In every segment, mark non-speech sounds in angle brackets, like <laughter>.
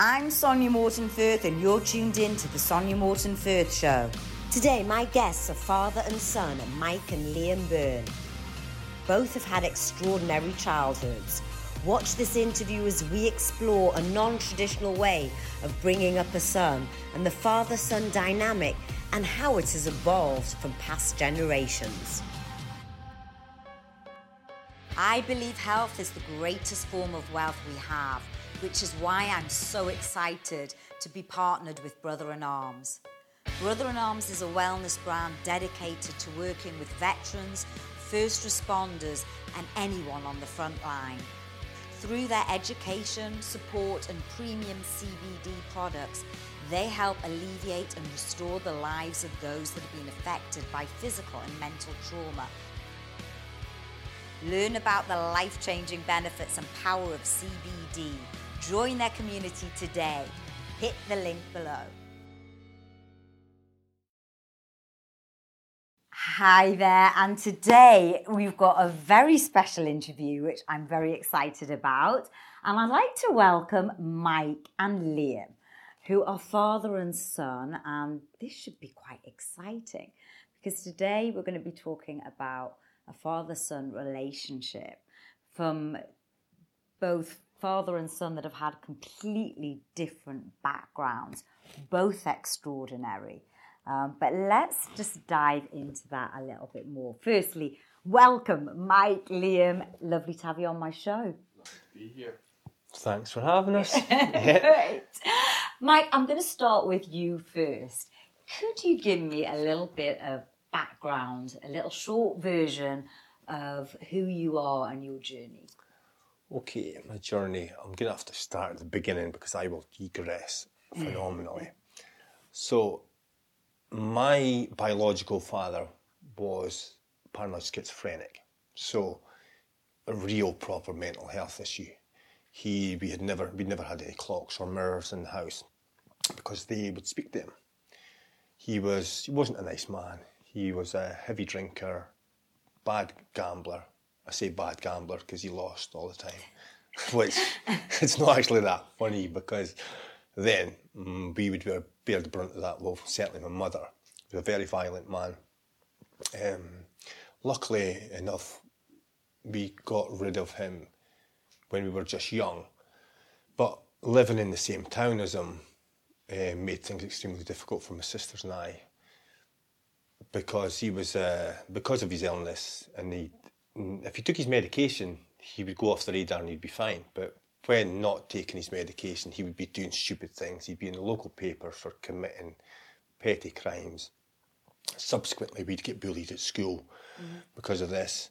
I'm Sonya Morton Firth, and you're tuned in to the Sonya Morton Firth Show. Today, my guests are father and son, Mike and Liam Byrne. Both have had extraordinary childhoods. Watch this interview as we explore a non traditional way of bringing up a son and the father son dynamic and how it has evolved from past generations. I believe health is the greatest form of wealth we have, which is why I'm so excited to be partnered with Brother in Arms. Brother in Arms is a wellness brand dedicated to working with veterans, first responders, and anyone on the front line. Through their education, support, and premium CBD products, they help alleviate and restore the lives of those that have been affected by physical and mental trauma. Learn about the life changing benefits and power of CBD. Join their community today. Hit the link below. Hi there, and today we've got a very special interview which I'm very excited about. And I'd like to welcome Mike and Liam, who are father and son, and this should be quite exciting because today we're going to be talking about a father son relationship from both father and son that have had completely different backgrounds, both extraordinary. Um, but let's just dive into that a little bit more. Firstly, welcome, Mike, Liam. Lovely to have you on my show. Be here. Thanks for having us. <laughs> Great. Mike, I'm going to start with you first. Could you give me a little bit of background, a little short version of who you are and your journey? Okay, my journey. I'm going to have to start at the beginning because I will digress mm. phenomenally. So, my biological father was paranoid schizophrenic, so a real proper mental health issue. He, we had never, we never had any clocks or mirrors in the house because they would speak to him. He was, he wasn't a nice man. He was a heavy drinker, bad gambler. I say bad gambler because he lost all the time, <laughs> which it's not actually that funny because then mm, we would bear, the brunt of that. Well, certainly my mother was a very violent man. Um, luckily enough, we got rid of him when we were just young, but living in the same town as him uh, made things extremely difficult for my sisters and I because he was uh, because of his illness and he if he took his medication he would go off the radar and he'd be fine. But when not taking his medication he would be doing stupid things. He'd be in the local paper for committing petty crimes. Subsequently we'd get bullied at school mm-hmm. because of this.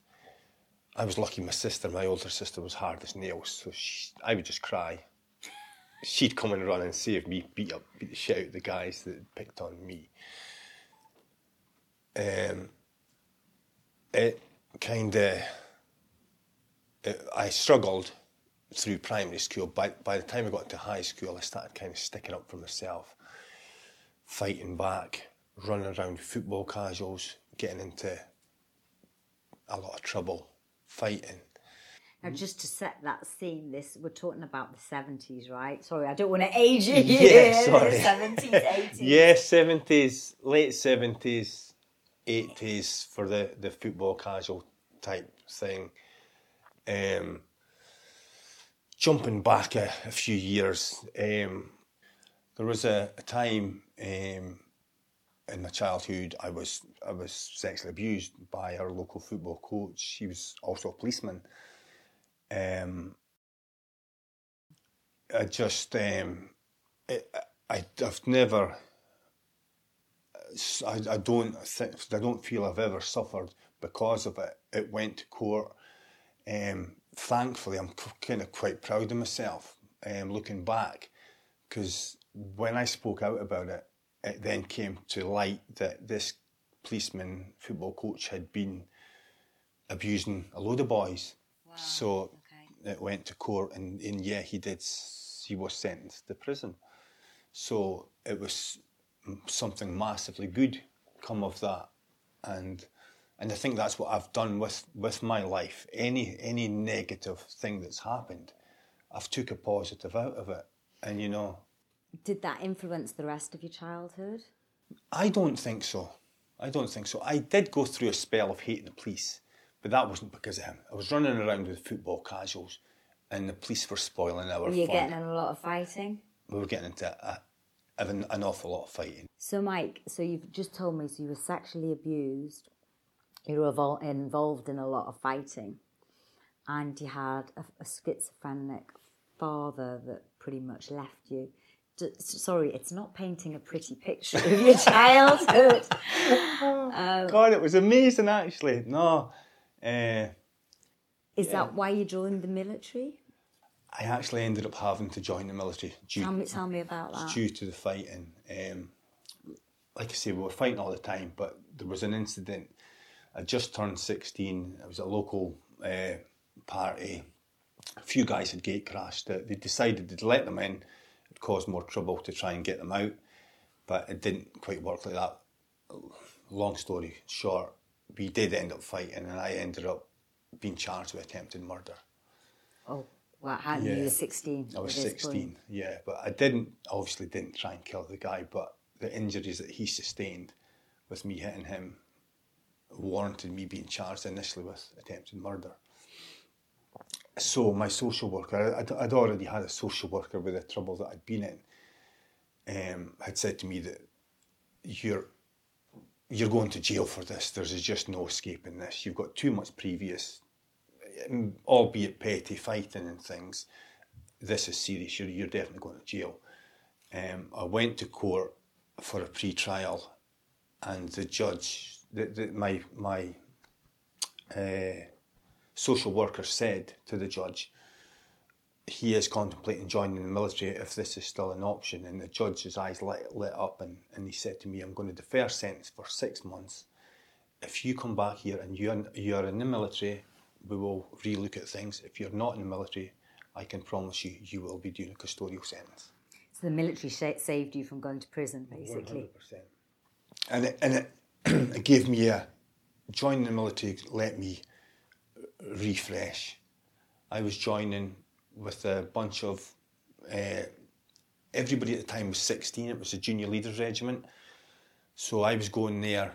I was lucky my sister my older sister was hard as nails so she, I would just cry. She'd come and run and save me beat up beat the shit out of the guys that picked on me. Um, it kind of uh, I struggled through primary school. By by the time I got to high school, I started kind of sticking up for myself, fighting back, running around football casuals, getting into a lot of trouble, fighting. Now, just to set that scene, this we're talking about the seventies, right? Sorry, I don't want to age you. Yeah, <laughs> sorry. Seventies, eighties. <laughs> yeah, seventies, late seventies 80s for the, the football casual type thing. Um, jumping back a, a few years, um, there was a, a time um, in my childhood I was I was sexually abused by our local football coach. He was also a policeman. Um, I just um, it, I, I've never I, I don't I don't feel I've ever suffered because of it. It went to court. Um, thankfully, I'm kind of quite proud of myself um, looking back because when I spoke out about it, it then came to light that this policeman football coach had been abusing a load of boys. Wow. So okay. it went to court, and, and yeah, he did. He was sentenced to prison. So it was something massively good come of that, and and I think that's what I've done with with my life. Any any negative thing that's happened, I've took a positive out of it, And you know, Did that influence the rest of your childhood? I don't think so. I don't think so. I did go through a spell of hating the police, but that wasn't because of him. I was running around with football casuals, and the police were spoiling our Were you fun. getting in a lot of fighting? we were getting into a, an, an awful lot of fighting. So, Mike, so you've just told me so you were sexually abused, you were evol- involved in a lot of fighting, and you had a, a schizophrenic father that pretty much left you. D- sorry, it's not painting a pretty picture of your <laughs> childhood. <laughs> God, it was amazing actually. No, uh, Is that why you joined the military? I actually ended up having to join the military due, Tell me, tell me about that. due to the fighting. Um, like I say, we were fighting all the time, but there was an incident. I just turned 16. It was a local uh, party. A few guys had gate crashed. They they decided to let them in. It caused more trouble to try and get them out, but it didn't quite work like that. Long story short, we did end up fighting, and I ended up being charged with attempted murder. Oh, well, how you were 16? I was 16, point. yeah, but I didn't, obviously didn't try and kill the guy, but the injuries that he sustained with me hitting him warranted me being charged initially with attempted murder. So my social worker, I'd, I'd already had a social worker with the trouble that I'd been in, um, had said to me that you're you're going to jail for this. There's just no escaping this. You've got too much previous albeit petty fighting and things, this is serious. You're, you're definitely going to jail. Um, I went to court for a pre-trial, and the judge, the, the, my my uh, social worker said to the judge, he is contemplating joining the military if this is still an option. And the judge's eyes lit, lit up, and, and he said to me, "I'm going to defer sentence for six months." if you come back here and you're, you're in the military, we will relook at things. If you're not in the military, I can promise you, you will be doing a custodial sentence. So the military sh- saved you from going to prison, basically. 100%. And it, and it, <clears throat> it gave me a, joining the military let me refresh. I was joining with a bunch of, uh, everybody at the time was 16, it was a junior leaders regiment. So I was going there,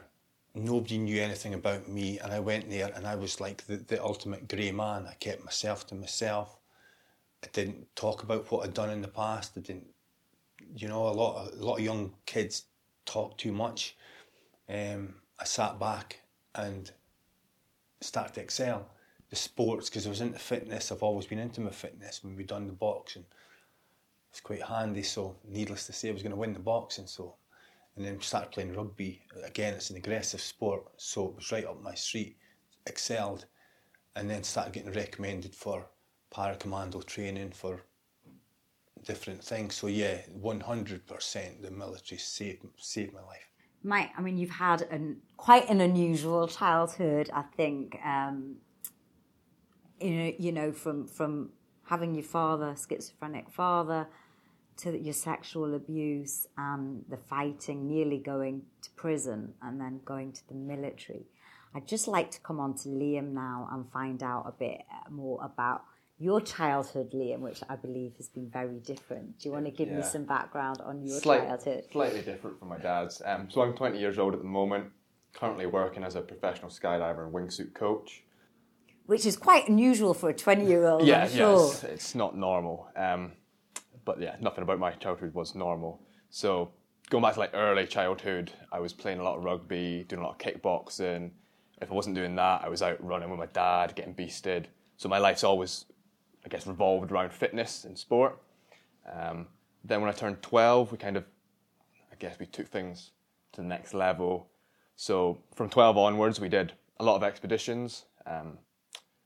nobody knew anything about me, and I went there and I was like the, the ultimate grey man. I kept myself to myself. I didn't talk about what I'd done in the past. I didn't, you know, a lot of, a lot of young kids talk too much. Um, I sat back and started to excel. The sports, because I was into fitness, I've always been into my fitness when we done the boxing. It's quite handy, so needless to say, I was going to win the boxing. So and then started playing rugby. Again, it's an aggressive sport, so it was right up my street. Excelled, and then started getting recommended for paracommando training for different things. So yeah, one hundred percent, the military saved saved my life. Mike, I mean, you've had an, quite an unusual childhood, I think. Um, you know, you know, from from having your father, schizophrenic father, to your sexual abuse and the fighting, nearly going to prison, and then going to the military. I'd just like to come on to Liam now and find out a bit more about your childhood, Liam, which I believe has been very different. Do you want to give me some background on your Slight- childhood? Slightly different from my dad's. Um, so I'm 20 years old at the moment, currently working as a professional skydiver and wingsuit coach. Which is quite unusual for a 20 year old, yeah, I'm sure. yeah, it's, it's not normal. Um, but yeah, nothing about my childhood was normal. So going back to like early childhood, I was playing a lot of rugby, doing a lot of kickboxing. If I wasn't doing that, I was out running with my dad, getting beasted. So my life's always, I guess, revolved around fitness and sport. Um, then when I turned 12, we kind of, I guess, we took things to the next level. So from 12 onwards, we did a lot of expeditions. Um,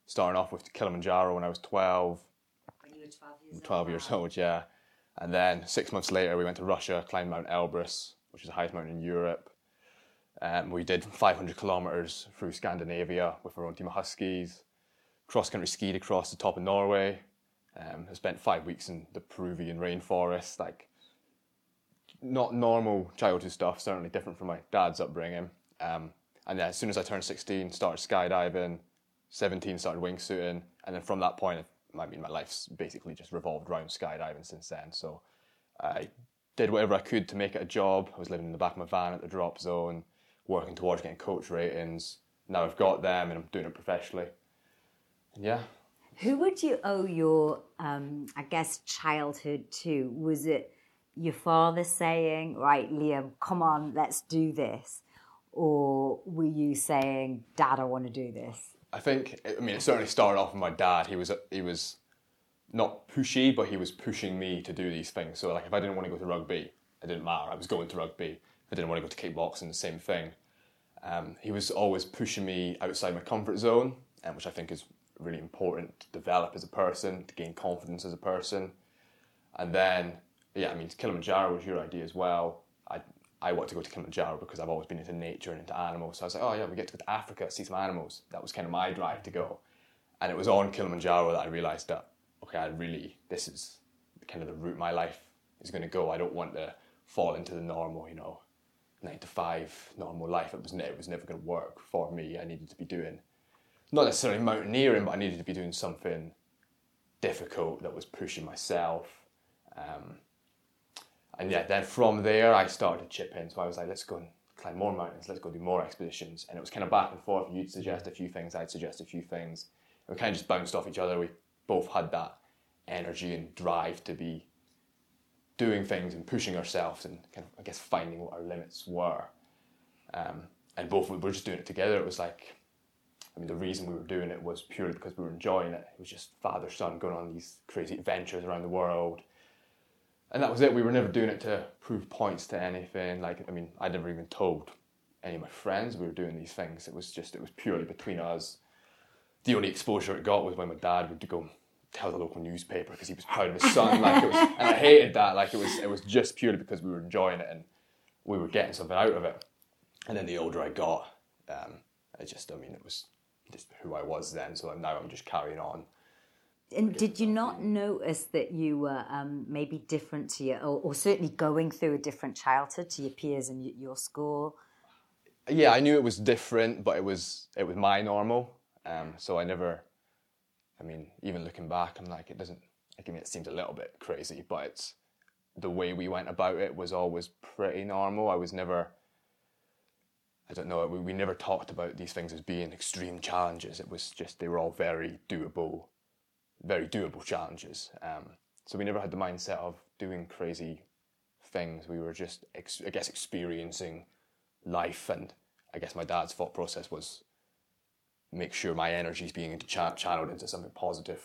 starting off with Kilimanjaro when I was 12, 12 years old, yeah. And then six months later, we went to Russia, climbed Mount Elbrus, which is the highest mountain in Europe. Um, we did 500 kilometers through Scandinavia with our own team of Huskies. Cross country skied across the top of Norway. Um, I spent five weeks in the Peruvian rainforest. Like, not normal childhood stuff. Certainly different from my dad's upbringing. Um, and then as soon as I turned 16, started skydiving. 17 started wingsuiting, and then from that point, I mean, my life's basically just revolved around skydiving since then. So I did whatever I could to make it a job. I was living in the back of my van at the drop zone, working towards getting coach ratings. Now I've got them and I'm doing it professionally. And yeah. Who would you owe your, um, I guess, childhood to? Was it your father saying, right, Liam, come on, let's do this? Or were you saying, Dad, I want to do this? I think, I mean, it certainly started off with my dad. He was, he was not pushy, but he was pushing me to do these things. So, like, if I didn't want to go to rugby, it didn't matter. I was going to rugby. If I didn't want to go to kickboxing, the same thing. Um, he was always pushing me outside my comfort zone, um, which I think is really important to develop as a person, to gain confidence as a person. And then, yeah, I mean, Kilimanjaro was your idea as well. I want to go to Kilimanjaro because I've always been into nature and into animals. So I was like, oh yeah, we get to go to Africa, see some animals. That was kind of my drive to go. And it was on Kilimanjaro that I realised that okay, I really this is kind of the route my life is going to go. I don't want to fall into the normal, you know, nine to five normal life. It was it was never going to work for me. I needed to be doing not necessarily mountaineering, but I needed to be doing something difficult that was pushing myself. Um, and yeah, then from there I started chipping. So I was like, let's go and climb more mountains. Let's go do more expeditions. And it was kind of back and forth. You'd suggest a few things, I'd suggest a few things. we kind of just bounced off each other. We both had that energy and drive to be doing things and pushing ourselves and kind of, I guess, finding what our limits were. Um, and both we were just doing it together. It was like, I mean, the reason we were doing it was purely because we were enjoying it. It was just father son going on these crazy adventures around the world. And that was it. We were never doing it to prove points to anything. Like, I mean, I never even told any of my friends we were doing these things. It was just, it was purely between us. The only exposure it got was when my dad would go tell the local newspaper because he was proud of his son. <laughs> Like it was, and I hated that. Like it was, it was just purely because we were enjoying it and we were getting something out of it. And then the older I got, um, it just, I mean, it was just who I was then. So now I'm just carrying on. And did you not notice that you were um, maybe different to your, or, or, certainly going through a different childhood to your peers in your school? Yeah, I knew it was different, but it was it was my normal. Um, so I never, I mean, even looking back, I'm like, it doesn't. I mean, it seems a little bit crazy, but it's the way we went about it was always pretty normal. I was never I don't know, we, we never talked about these things as being extreme challenges. It was just, they were all very doable, very doable challenges. Um, so we never had the mindset of doing crazy things. We were just, ex- I guess, experiencing life. And I guess my dad's thought process was make sure my energy is being ch- channeled into something positive.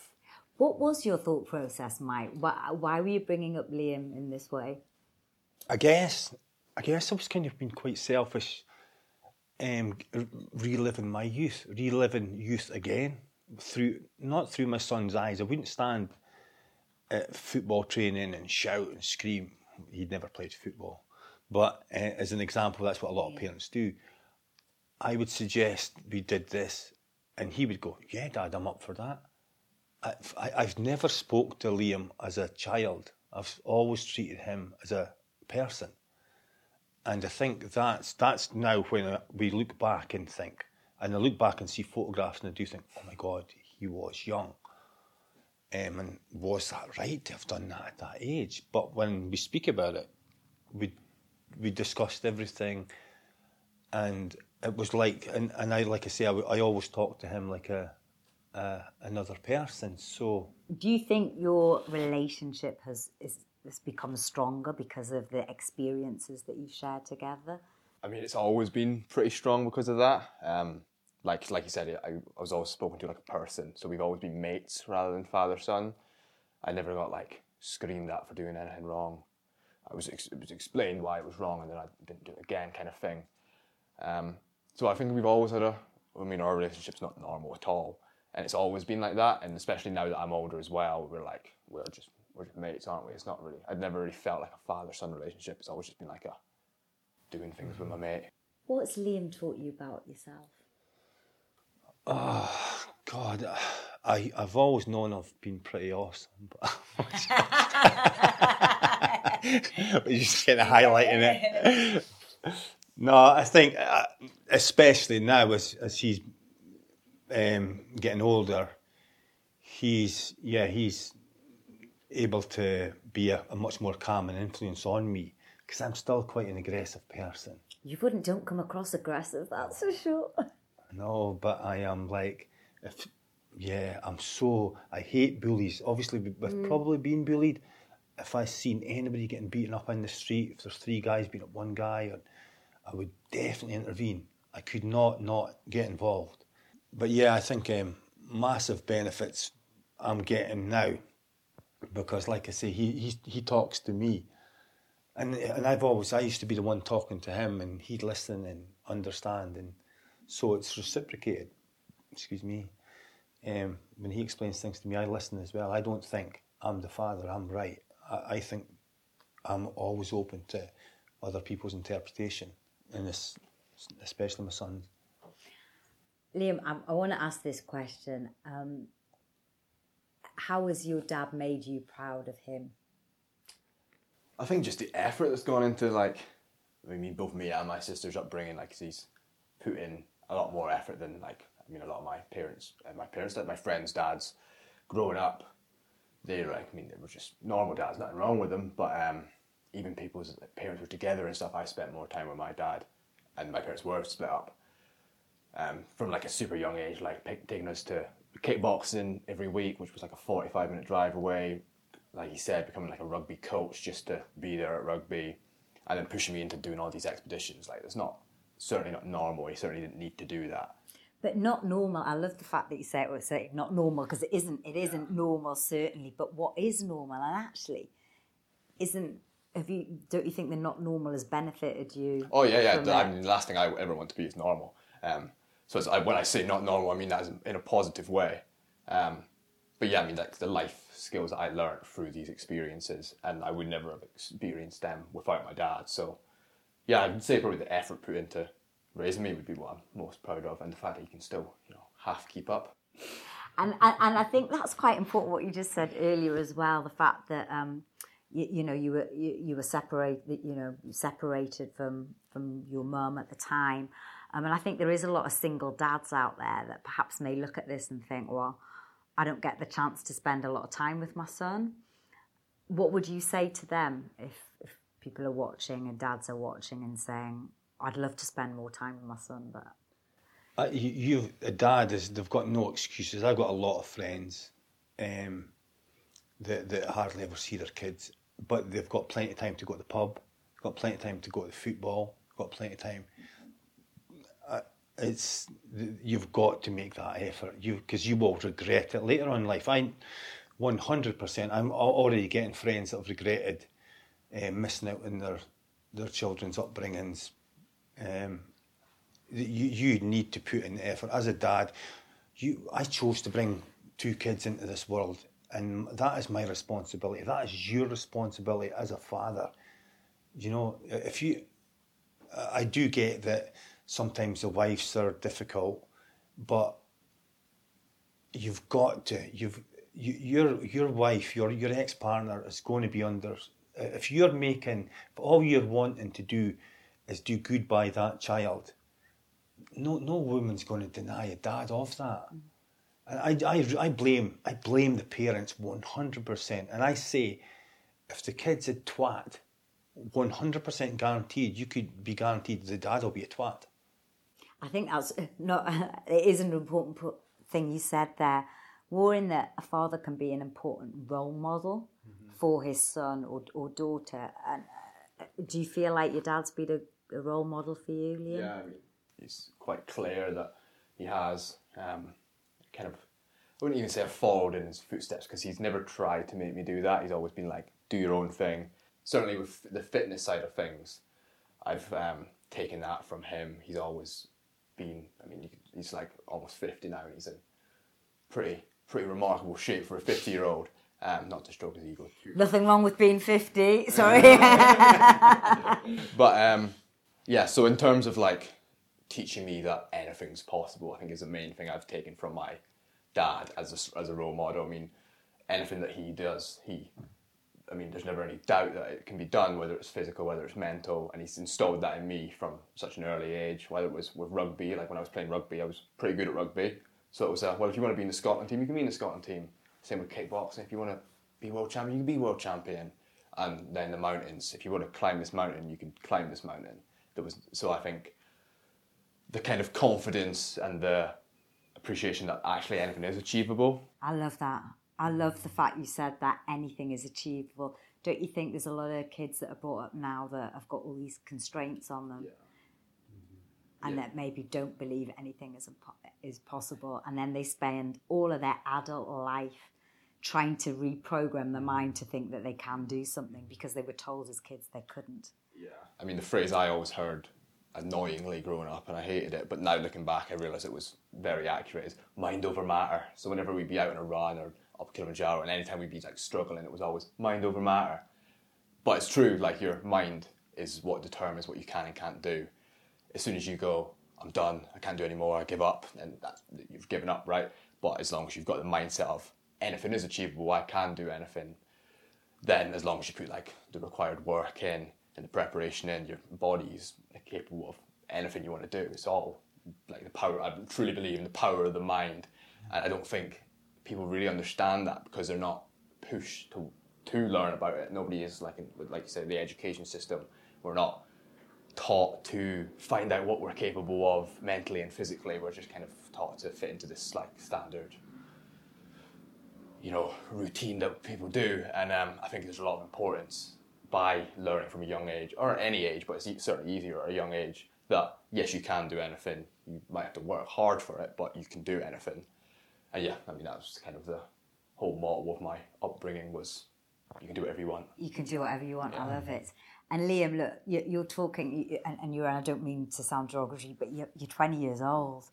What was your thought process, Mike? Why, why were you bringing up Liam in this way? I guess, I guess I was kind of being quite selfish um, reliving my youth, reliving youth again through not through my son's eyes. I wouldn't stand at football training and shout and scream. He'd never played football, but uh, as an example, that's what a lot of parents do. I would suggest we did this, and he would go, "Yeah, Dad, I'm up for that." I've, I, I've never spoke to Liam as a child. I've always treated him as a person. And I think that's that's now when we look back and think, and I look back and see photographs and I do think, oh my God, he was young. Um, and was that right to have done that at that age? But when we speak about it, we we discussed everything, and it was like, and, and I like I say, I, I always talk to him like a, a another person. So, do you think your relationship has is this becomes stronger because of the experiences that you've shared together? I mean, it's always been pretty strong because of that. Um, like like you said, I, I was always spoken to like a person, so we've always been mates rather than father son. I never got like screamed at for doing anything wrong. I was it was explained why it was wrong, and then I didn't do it again, kind of thing. Um, so I think we've always had a. I mean, our relationship's not normal at all, and it's always been like that. And especially now that I'm older as well, we're like we're just we're just mates, aren't we? It's not really. I'd never really felt like a father-son relationship. It's always just been like a doing things with my mate. What's Liam taught you about yourself? Oh God, I I've always known I've been pretty awesome, but you're <laughs> <laughs> just kind of highlighting it. No, I think uh, especially now as as he's um, getting older, he's yeah he's able to be a, a much more calming influence on me because I'm still quite an aggressive person. You wouldn't don't come across aggressive, that's for sure. No, but I am like, if yeah, I'm so I hate bullies. Obviously, with probably being bullied, if I seen anybody getting beaten up in the street, if there's three guys beating up one guy, I would definitely intervene. I could not not get involved. But yeah, I think um, massive benefits I'm getting now because, like I say, he he he talks to me, and and I've always I used to be the one talking to him, and he'd listen and understand, and so it's reciprocated. Excuse me. Um, when he explains things to me, I listen as well. I don't think I'm the father. I'm right. I, I think I'm always open to other people's interpretation, and this, especially my son. Liam, I, I want to ask this question. Um, how has your dad made you proud of him? I think just the effort that's gone into like, I mean, both me and my sister's upbringing. Like, he's put in a lot more effort than like, I mean, a lot of my parents and my parents, like my friends' dads, growing up, they were like, I mean, they were just normal dads, nothing wrong with them. But um, even people's parents were together and stuff. I spent more time with my dad, and my parents were split up. Um, from like a super young age, like pick, taking us to kickboxing every week, which was like a forty-five minute drive away. Like he said, becoming like a rugby coach just to be there at rugby, and then pushing me into doing all these expeditions. Like it's not certainly not normal. He certainly didn't need to do that. But not normal. I love the fact that you say it was say not normal because it isn't. It isn't normal certainly. But what is normal and actually isn't. Have you? Don't you think the not normal has benefited you? Oh yeah, yeah. I mean, the last thing I ever want to be is normal. Um, so it's, I, when I say not normal, I mean that in a positive way. Um, but yeah, I mean like the life skills that I learned through these experiences, and I would never have experienced them without my dad. So yeah, I'd say probably the effort put into raising me would be what I'm most proud of, and the fact that you can still, you know, half keep up. And, and and I think that's quite important what you just said earlier as well. The fact that um, you, you know you were you, you were separated, you know, separated from from your mum at the time. Um, and I think there is a lot of single dads out there that perhaps may look at this and think, well, I don't get the chance to spend a lot of time with my son. What would you say to them if, if people are watching and dads are watching and saying, I'd love to spend more time with my son, but Uh, you, a dad is. They've got no excuses. I've got a lot of friends um, that that hardly ever see their kids, but they've got plenty of time to go to the pub. Got plenty of time to go to the football. Got plenty of time. Uh, it's you've got to make that effort. You because you will regret it later on in life. I, one hundred percent. I'm already getting friends that have regretted uh, missing out on their their children's upbringings. Um, you you need to put in the effort as a dad. You, I chose to bring two kids into this world, and that is my responsibility. That is your responsibility as a father. You know, if you, I do get that sometimes the wives are difficult, but you've got to you've you, your your wife your your ex partner is going to be under Uh, if you're making if all you're wanting to do is do good by that child no no woman's going to deny a dad of that mm. and I, I, I blame I blame the parents 100% and I say if the kid's a twat 100% guaranteed you could be guaranteed the dad will be a twat I think that's uh, not. <laughs> It is an important thing you said there. In that a father can be an important role model mm-hmm. For his son or or daughter. And uh, do you feel like your dad's been a, a role model for you, Liam? Yeah, I mean, it's quite clear that he has um, kind of, I wouldn't even say I've followed in his footsteps because he's never tried to make me do that. He's always been like, do your own thing. Certainly with the fitness side of things, I've um, taken that from him. He's always been, I mean, he's like almost 50 now and he's in pretty, pretty remarkable shape for a 50 year old. Um, not to stroke his ego Nothing wrong with being fifty. Sorry. <laughs> <laughs> But um, yeah, so in terms of like teaching me that anything's possible, I think is the main thing I've taken from my dad as a, as a role model. I mean, anything that he does, he, I mean, there's never any doubt that it can be done, whether it's physical, whether it's mental, and he's installed that in me from such an early age. Whether it was with rugby, like when I was playing rugby, I was pretty good at rugby. So it was, uh, well, if you want to be in the Scotland team, you can be in the Scotland team. Same with kickboxing. If you want to be world champion, you can be world champion. And then the mountains. If you want to climb this mountain, you can climb this mountain. There was so I think the kind of confidence and the appreciation that actually anything is achievable. I love that. I love the fact you said that anything is achievable. Don't you think there's a lot of kids that are brought up now that have got all these constraints on them? And Yeah. that maybe don't believe anything is, impo- is possible. And then they spend all of their adult life trying to reprogram the mm-hmm. mind to think that they can do something because they were told as kids they couldn't. Yeah. I mean, the phrase I always heard annoyingly growing up, and I hated it, but now looking back, I realise it was very accurate, is mind over matter. So whenever we'd be out on a run or up Kilimanjaro, and anytime we'd be like struggling, it was always mind over matter. But it's true, like your mind is what determines what you can and can't do. As soon as you go, I'm done, I can't do anymore, I give up, and that, you've given up, right? But as long as you've got the mindset of anything is achievable, I can do anything, then as long as you put like the required work in and the preparation in, your body's capable of anything you want to do. It's all like the power. I truly believe in the power of the mind, mm-hmm. and I don't think people really understand that because they're not pushed to to learn about it. Nobody is like in, like you said, the education system. We're not taught to find out what we're capable of mentally and physically. We're just kind of taught to fit into this like standard you know, routine that people do. And um, I think there's a lot of importance by learning from a young age, or at any age, but it's certainly easier at a young age, that yes, you can do anything. You might have to work hard for it, but you can do anything. And yeah, I mean, that was kind of the whole motto of my upbringing was you can do whatever you want. you can do whatever you want. I love it. And Liam, look, you- you're talking, and you're, I don't mean to sound derogatory, but you're, you're 20 years old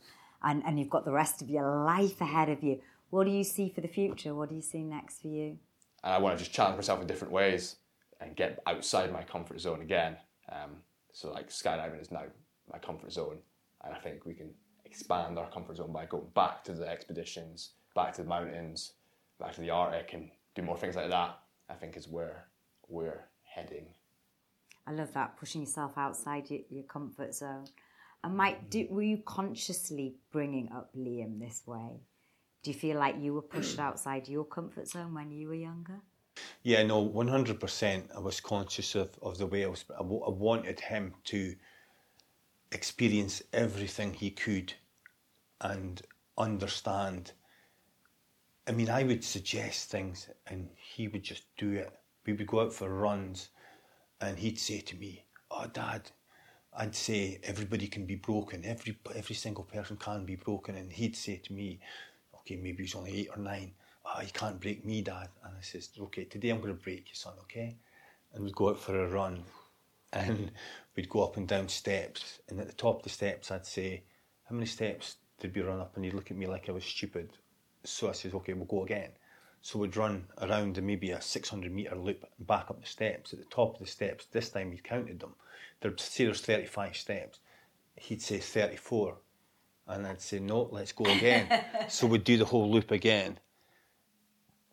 and, and you've got the rest of your life ahead of you. What do you see for the future? What do you see next for you? and I want to just challenge myself in different ways and get outside my comfort zone again. Um, so like skydiving is now my comfort zone, and I think we can expand our comfort zone by going back to the expeditions, back to the mountains, back to the Arctic, and do more things like that. I think is where we're heading. I love that, pushing yourself outside your, your comfort zone. And Mike, mm. do, were you consciously bringing up Liam this way? Do you feel like you were pushed <clears throat> outside your comfort zone when you were younger? Yeah, no, 100% I was conscious of, of the way I was. I, w- I wanted him to experience everything he could and understand. I mean, I would suggest things and he would just do it. We would go out for runs and he'd say to me, Oh, Dad, I'd say everybody can be broken. Every, every single person can be broken. And he'd say to me, Okay, maybe he's only eight or nine. Ah, oh, you can't break me, Dad. And I says, Okay, today I'm going to break you, son, okay? And we'd go out for a run and we'd go up and down steps. And at the top of the steps, I'd say, How many steps did we run up? And he'd look at me like I was stupid. So I says, Okay, we'll go again. So we'd run around maybe a 600 metre loop and back up the steps. At the top of the steps, this time we counted them. There'd say there's 35 steps. He'd say 34. And I'd say, no, let's go again. <laughs> so we'd do the whole loop again.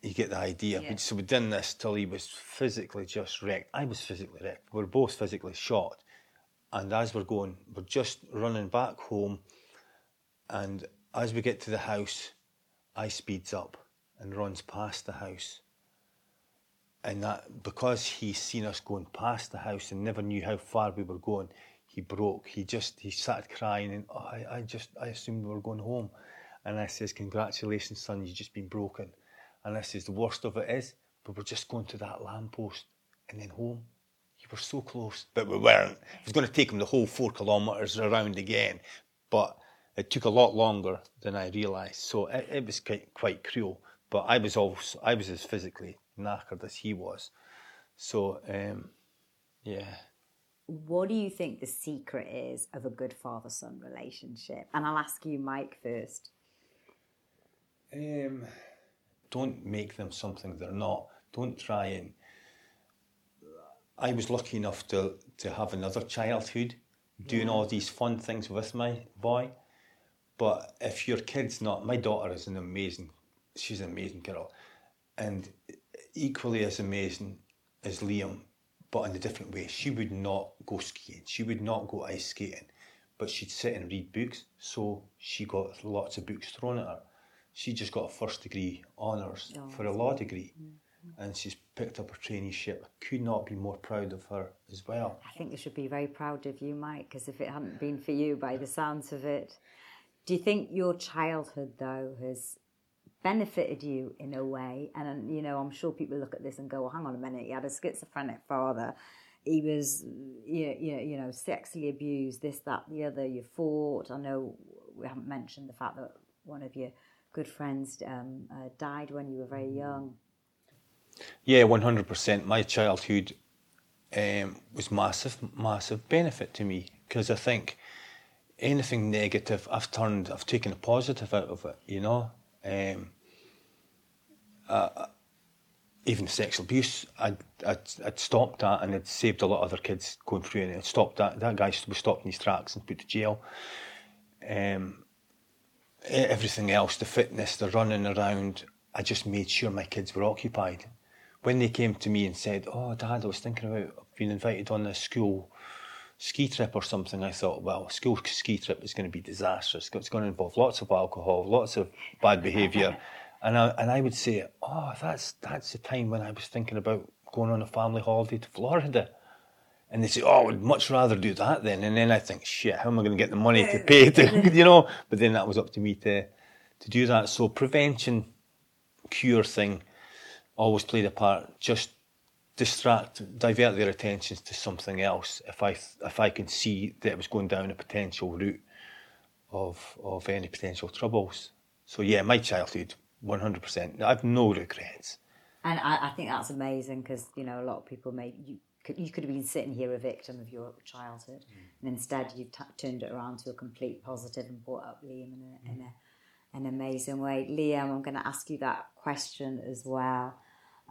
You get the idea. Yeah. So we'd done this till he was physically just wrecked. I was physically wrecked. We were both physically shot. And as we're going, we're just running back home. And as we get to the house, I speeds up and runs past the house. And that because he's seen us going past the house and never knew how far we were going, he broke. He just he started crying and oh, I, I just I assumed we were going home. And I says, Congratulations, son, you've just been broken. And I says, The worst of it is, but we're just going to that lamppost and then home. You were so close, but we weren't. It was going to take him the whole four kilometres around again, but it took a lot longer than I realised. So it, it was quite, quite cruel. But I was also I was as physically knackered as he was. So um, yeah. What do you think the secret is of a good father son relationship? And I'll ask you, Mike, first. Um, don't make them something they're not. Don't try and. I was lucky enough to to have another childhood, doing all these fun things with my boy. But if your kid's not, my daughter is an amazing. She's an amazing girl, and equally as amazing as Liam, but in a different way. She would not go skiing. She would not go ice skating, but she'd sit and read books. So she got lots of books thrown at her. she just got a first degree honours Oh, for a law degree, mm-hmm. and she's picked up a traineeship. I could not be more proud of her as well. I think they should be very proud of you, Mike, because if it hadn't been for you, by the sounds of it, do you think your childhood though has benefited you in a way? And you know, I'm sure people look at this and go, "Well, hang on a minute, he had a schizophrenic father." He was, you you you know, sexually abused, this, that, the other. You fought. I know we haven't mentioned the fact that one of your good friends um, uh, died when you were very young. Yeah, one hundred percent. My childhood um, was massive, massive benefit to me because I think anything negative, I've turned, I've taken a positive out of it. You know, um, uh, even sexual abuse, I'd, I'd, I'd stopped that and it saved a lot of other kids going through it. It stopped that. That guy was stopped in his tracks and put to jail. Um, everything else, the fitness, the running around, I just made sure my kids were occupied. When they came to me and said, "Oh, Dad, I was thinking about being invited on a school ski trip or something," I thought, "Well, a school ski trip is going to be disastrous. It's going to involve lots of alcohol, lots of bad behaviour. and I and I would say, "Oh, that's that's the time when I was thinking about going on a family holiday to Florida." And they say, "Oh, I would much rather do that then." And then I think, "Shit, how am I going to get the money to pay to, <laughs> <laughs> you know?" But then that was up to me to to do that. So prevention, cure thing, always played a part. Just distract, divert their attentions to something else. If I if I can see that it was going down a potential route of of any potential troubles. So yeah, my childhood, one hundred percent. I've no regrets. And I, I think that's amazing because you know a lot of people may you could you could have been sitting here a victim of your childhood, and instead you've t- turned it around to a complete positive and brought up Liam in a, in a, an amazing way. Liam, I'm going to ask you that question as well,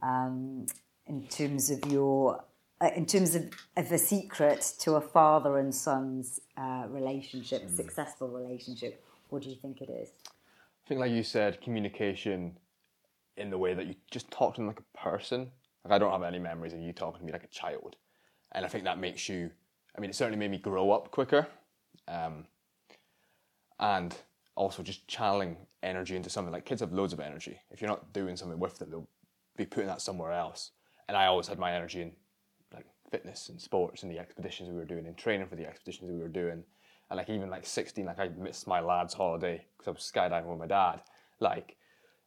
um, in terms of your. Uh, in terms of, of a secret to a father and son's uh, relationship, a successful relationship, what do you think it is? I think, like you said, communication in the way that you just talk to them like a person. Like I don't have any memories of you talking to me like a child, and I think that makes you. I mean, it certainly made me grow up quicker, um, and also just channeling energy into something. Like kids have loads of energy. If you're not doing something with them, they'll be putting that somewhere else. And I always had my energy in like fitness and sports and the expeditions we were doing and training for the expeditions we were doing. And like even like 16, like I missed my lad's holiday because I was skydiving with my dad. Like,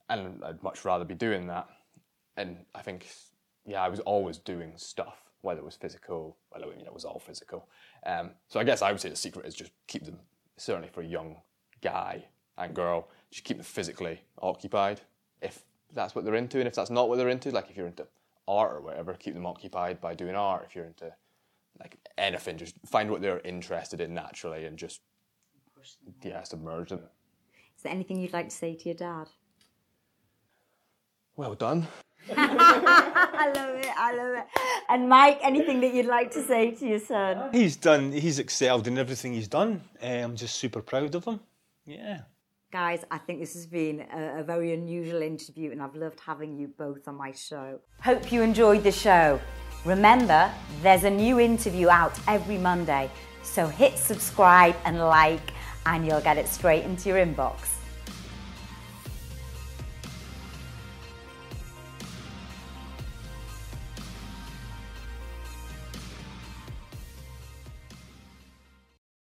and I'd much rather be doing that. And I think, yeah, I was always doing stuff, whether it was physical, well, I mean, it was all physical. Um, so I guess I would say the secret is just keep them, certainly for a young guy and girl, just keep them physically occupied. If that's what they're into, and if that's not what they're into, like if you're into art or whatever, keep them occupied by doing art. If you're into like anything, just find what they're interested in naturally and just yeah, submerge them. Is there anything you'd like to say to your dad? Well done. <laughs> I love it. I love it. And Mike, anything that you'd like to say to your son? He's done. He's excelled in everything he's done. Uh, I'm just super proud of him. Yeah. Guys, I think this has been a, a very unusual interview, and I've loved having you both on my show. Hope you enjoyed the show. Remember, there's a new interview out every Monday, so hit subscribe and like, and you'll get it straight into your inbox.